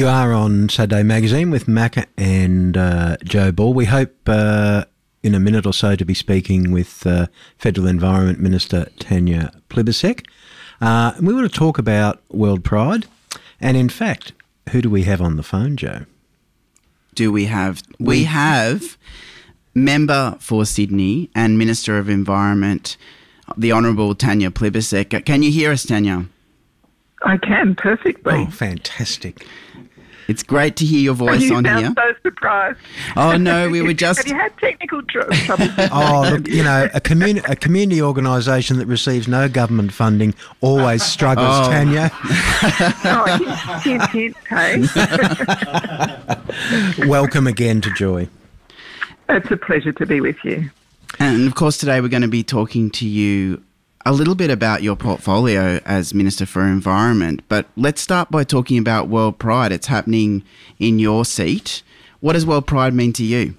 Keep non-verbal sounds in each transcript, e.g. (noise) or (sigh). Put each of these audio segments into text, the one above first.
You are on Saturday Magazine with Macca and uh, Joe Ball. We hope uh, in a minute or so to be speaking with uh, Federal Environment Minister Tanya Plibersek. Uh, we want to talk about World Pride. And in fact, who do we have on the phone, Joe? Do we have? We have member for Sydney and Minister of Environment, the Honourable Tanya Plibersek. Can you hear us, Tanya? I can perfectly. Oh, fantastic. It's great to hear your voice you on sound here. so surprised. Oh no, we were just (laughs) Have you had technical (laughs) trouble? Oh, look, you know, a, communi- a community organisation that receives no government funding always struggles, Oh. Tanya. (laughs) oh, hint, hint, hint, hey. Welcome again to Joy. it's a pleasure to be with you. And of course, today we're going to be talking to you a little bit about your portfolio as Minister for Environment. But let's start by talking about World Pride. It's happening in your seat. What does World Pride mean to you?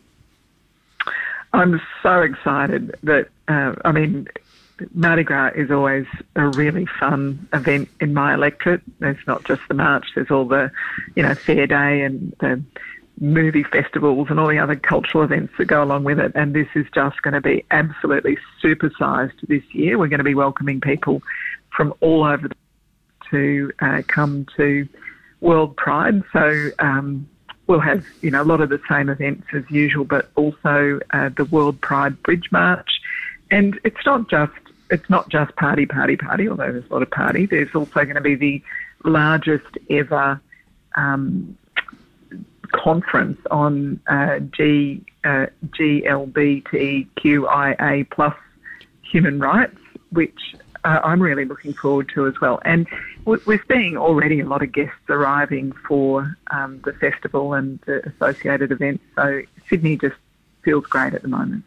I'm so excited that, uh, I mean, Mardi Gras is always a really fun event in my electorate. There's not just the march, there's all the, you know, fair day and the movie festivals and all the other cultural events that go along with it. And this is just going to be absolutely supersized this year. We're going to be welcoming people from all over the to uh, come to World Pride. So um, we'll have you know a lot of the same events as usual, but also uh, the World Pride Bridge March. And it's not just it's not just party, party, party. Although there's a lot of party, there's also going to be the largest ever um, conference on uh, G uh, GLBTQIA plus human rights, which uh, I'm really looking forward to as well. And we- we're seeing already a lot of guests arriving for um, the festival and the associated events. So Sydney just feels great at the moment.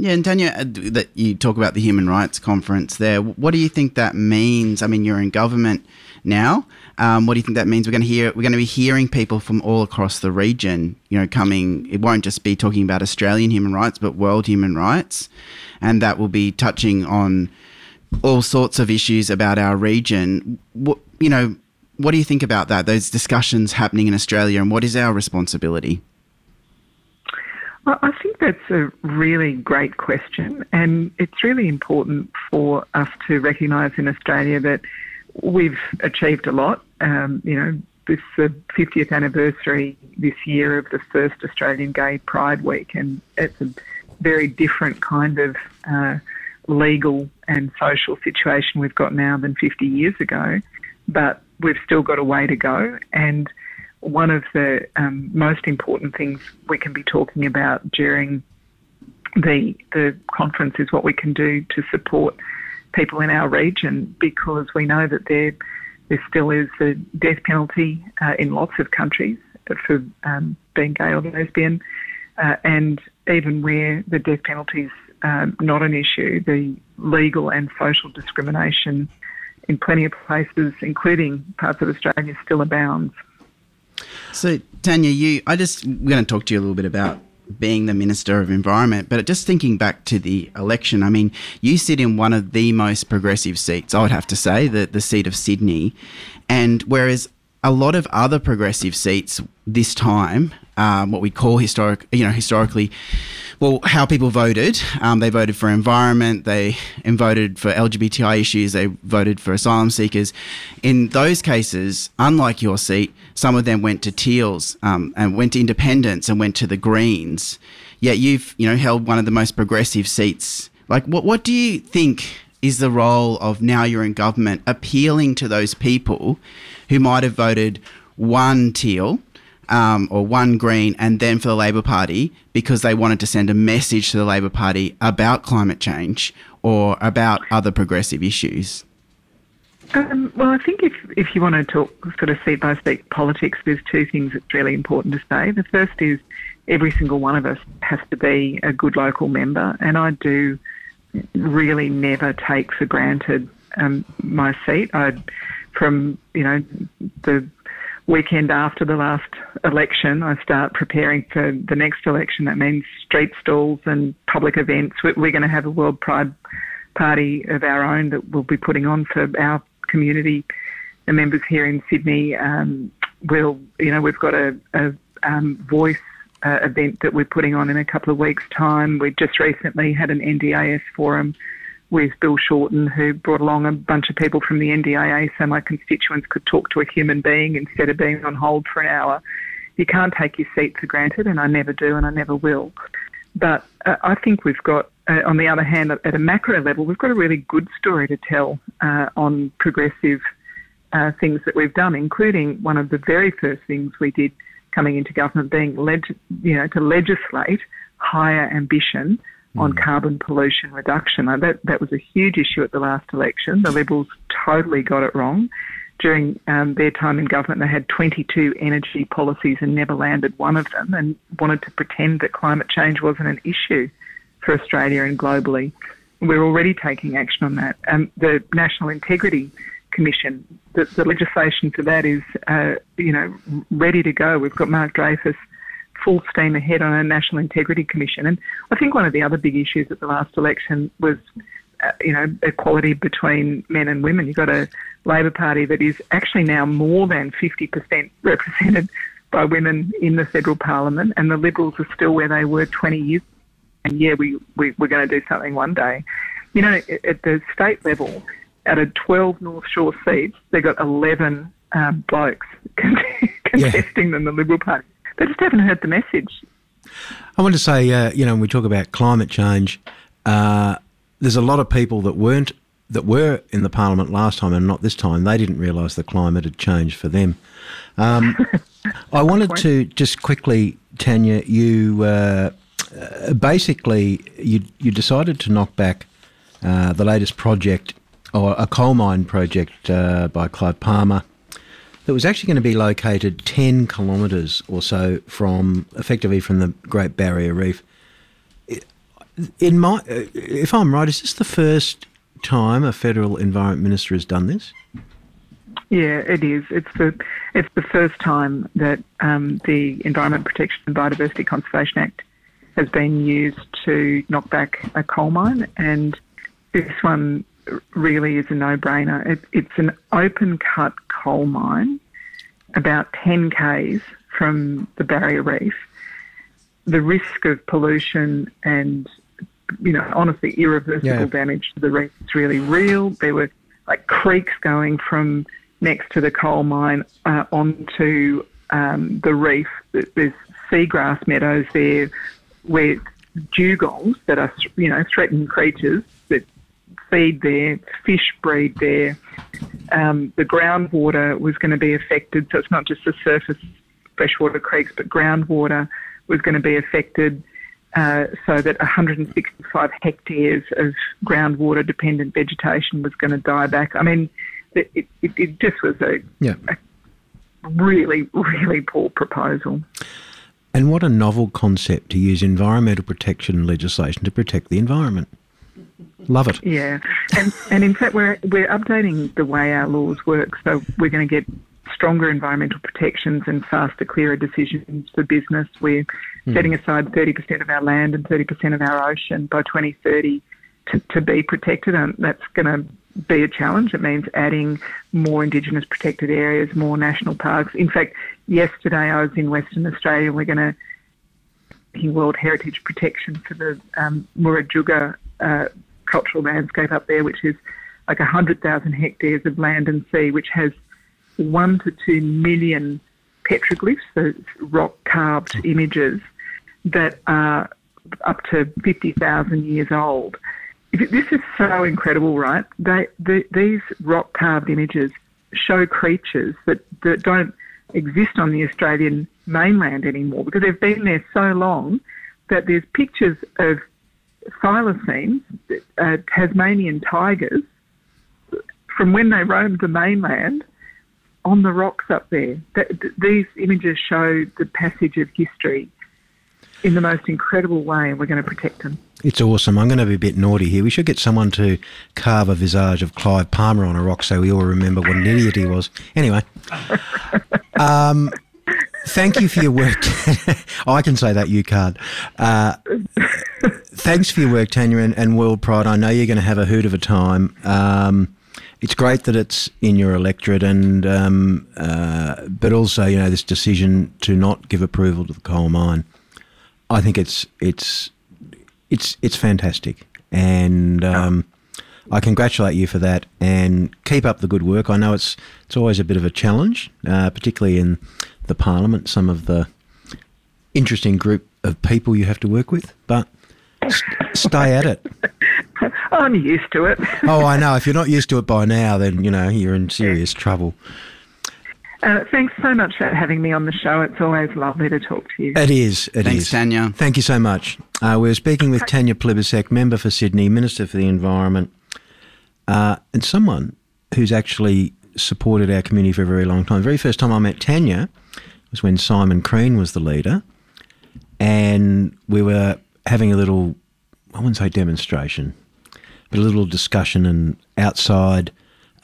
Yeah, and Tanya, uh, that you talk about the Human Rights Conference there. What do you think that means? I mean, you're in government now. Um, what do you think that means? We're going to hear. We're going to be hearing people from all across the region. You know, coming. It won't just be talking about Australian human rights, but world human rights, and that will be touching on all sorts of issues about our region. What you know, what do you think about that? Those discussions happening in Australia, and what is our responsibility? I think that's a really great question, and it's really important for us to recognise in Australia that we've achieved a lot. Um, you know, this is the 50th anniversary this year of the first Australian Gay Pride Week, and it's a very different kind of uh, legal and social situation we've got now than 50 years ago, but we've still got a way to go. And one of the um, most important things we can be talking about during the the conference is what we can do to support people in our region because we know that there there still is a death penalty uh, in lots of countries for um, being gay or lesbian, uh, and even where the death penalty is um, not an issue, the legal and social discrimination in plenty of places, including parts of Australia, still abounds. So, Tanya, you, I just, we're going to talk to you a little bit about being the Minister of Environment, but just thinking back to the election, I mean, you sit in one of the most progressive seats, I would have to say, the, the seat of Sydney. And whereas a lot of other progressive seats this time, um, what we call historic, you know, historically, well, how people voted. Um, they voted for environment. They voted for LGBTI issues. They voted for asylum seekers. In those cases, unlike your seat, some of them went to Teals um, and went to Independents and went to the Greens. Yet you've, you know, held one of the most progressive seats. Like, what what do you think is the role of now you're in government appealing to those people who might have voted one Teal? Um, or one Green, and then for the Labor Party because they wanted to send a message to the Labor Party about climate change or about other progressive issues? Um, well, I think if, if you want to talk sort of seat by seat politics, there's two things that's really important to say. The first is every single one of us has to be a good local member, and I do really never take for granted um, my seat. I, from you know the weekend after the last election, I start preparing for the next election. That means street stalls and public events. We're going to have a World Pride party of our own that we'll be putting on for our community the members here in Sydney. Um, will you know we've got a, a um, voice uh, event that we're putting on in a couple of weeks' time. We just recently had an NDIS forum with Bill Shorten, who brought along a bunch of people from the NDIA so my constituents could talk to a human being instead of being on hold for an hour. You can't take your seat for granted, and I never do, and I never will. But uh, I think we've got, uh, on the other hand, at a macro level, we've got a really good story to tell uh, on progressive uh, things that we've done, including one of the very first things we did coming into government being leg- you know, to legislate higher ambition on mm. carbon pollution reduction. That that was a huge issue at the last election. The Liberals totally got it wrong. During um, their time in government, they had 22 energy policies and never landed one of them, and wanted to pretend that climate change wasn't an issue for Australia and globally. We're already taking action on that. Um, the National Integrity Commission, the, the legislation for that is, uh, you know, ready to go. We've got Mark Dreyfus full steam ahead on a National Integrity Commission. And I think one of the other big issues at the last election was, uh, you know, equality between men and women. You've got a Labor Party that is actually now more than 50% represented by women in the federal parliament, and the Liberals are still where they were 20 years. And yeah, we, we we're going to do something one day. You know, at the state level, out of 12 North Shore seats, they've got 11 um, blokes (laughs) contesting yeah. them, the Liberal Party. They just haven't heard the message. I want to say, uh, you know, when we talk about climate change, uh, there's a lot of people that weren't that were in the parliament last time and not this time. They didn't realise the climate had changed for them. Um, (laughs) I wanted to just quickly, Tanya, you uh, uh, basically you you decided to knock back uh, the latest project or a coal mine project uh, by Clive Palmer that was actually going to be located 10 kilometres or so from, effectively from the Great Barrier Reef. In my, if I'm right, is this the first time a federal environment minister has done this? Yeah, it is. It's the it's the first time that um, the Environment Protection and Biodiversity Conservation Act has been used to knock back a coal mine, and this one really is a no-brainer. It, it's an open-cut coal mine, about 10 k's from the barrier reef. The risk of pollution and, you know, honestly, irreversible yeah. damage to the reef is really real. There were like creeks going from next to the coal mine uh, onto um, the reef. There's seagrass meadows there where dugongs that are, you know, threatened creatures that feed there, fish breed there. Um, the groundwater was going to be affected, so it's not just the surface freshwater creeks, but groundwater was going to be affected. Uh, so that 165 hectares of groundwater dependent vegetation was going to die back. I mean, it, it, it just was a, yeah. a really, really poor proposal. And what a novel concept to use environmental protection legislation to protect the environment. Love it. Yeah, and and in fact we're we're updating the way our laws work, so we're going to get stronger environmental protections and faster, clearer decisions for business. We're mm. setting aside 30% of our land and 30% of our ocean by 2030 to, to be protected, and that's going to be a challenge. It means adding more Indigenous protected areas, more national parks. In fact, yesterday I was in Western Australia. And we're going to be World Heritage Protection for the um, Murujuga uh, cultural landscape up there, which is like 100,000 hectares of land and sea, which has one to two million petroglyphs, so rock carved hmm. images that are up to 50,000 years old. This is so incredible, right? They, the, these rock carved images show creatures that, that don't exist on the Australian mainland anymore because they've been there so long that there's pictures of thylacines, uh, Tasmanian tigers, from when they roamed the mainland on the rocks up there. Th- th- these images show the passage of history in the most incredible way, and we're going to protect them. It's awesome. I'm going to be a bit naughty here. We should get someone to carve a visage of Clive Palmer on a rock so we all remember what an idiot he was. Anyway, (laughs) um, thank you for your work. (laughs) I can say that, you can't. Uh, thanks for your work, Tanya, and, and, World Pride. I know you're going to have a hoot of a time. Um, it's great that it's in your electorate, and um, uh, but also, you know, this decision to not give approval to the coal mine. I think it's it's it's it's fantastic, and um, I congratulate you for that. And keep up the good work. I know it's it's always a bit of a challenge, uh, particularly in the parliament. Some of the interesting group of people you have to work with, but st- stay at it. (laughs) I'm used to it. (laughs) oh, I know. If you're not used to it by now, then you know you're in serious trouble. Uh, thanks so much for having me on the show. It's always lovely to talk to you. It is. It Thanks, is. Tanya. Thank you so much. Uh, we're speaking with Tanya Plibersek, member for Sydney, Minister for the Environment, uh, and someone who's actually supported our community for a very long time. The very first time I met Tanya was when Simon Crean was the leader, and we were having a little, I wouldn't say demonstration, but a little discussion and outside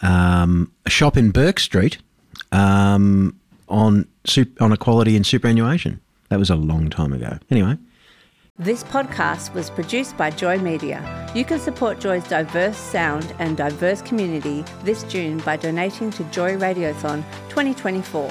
um, a shop in Bourke Street um, on on equality and superannuation. That was a long time ago. Anyway. This podcast was produced by Joy Media. You can support Joy's diverse sound and diverse community this June by donating to Joy Radiothon 2024.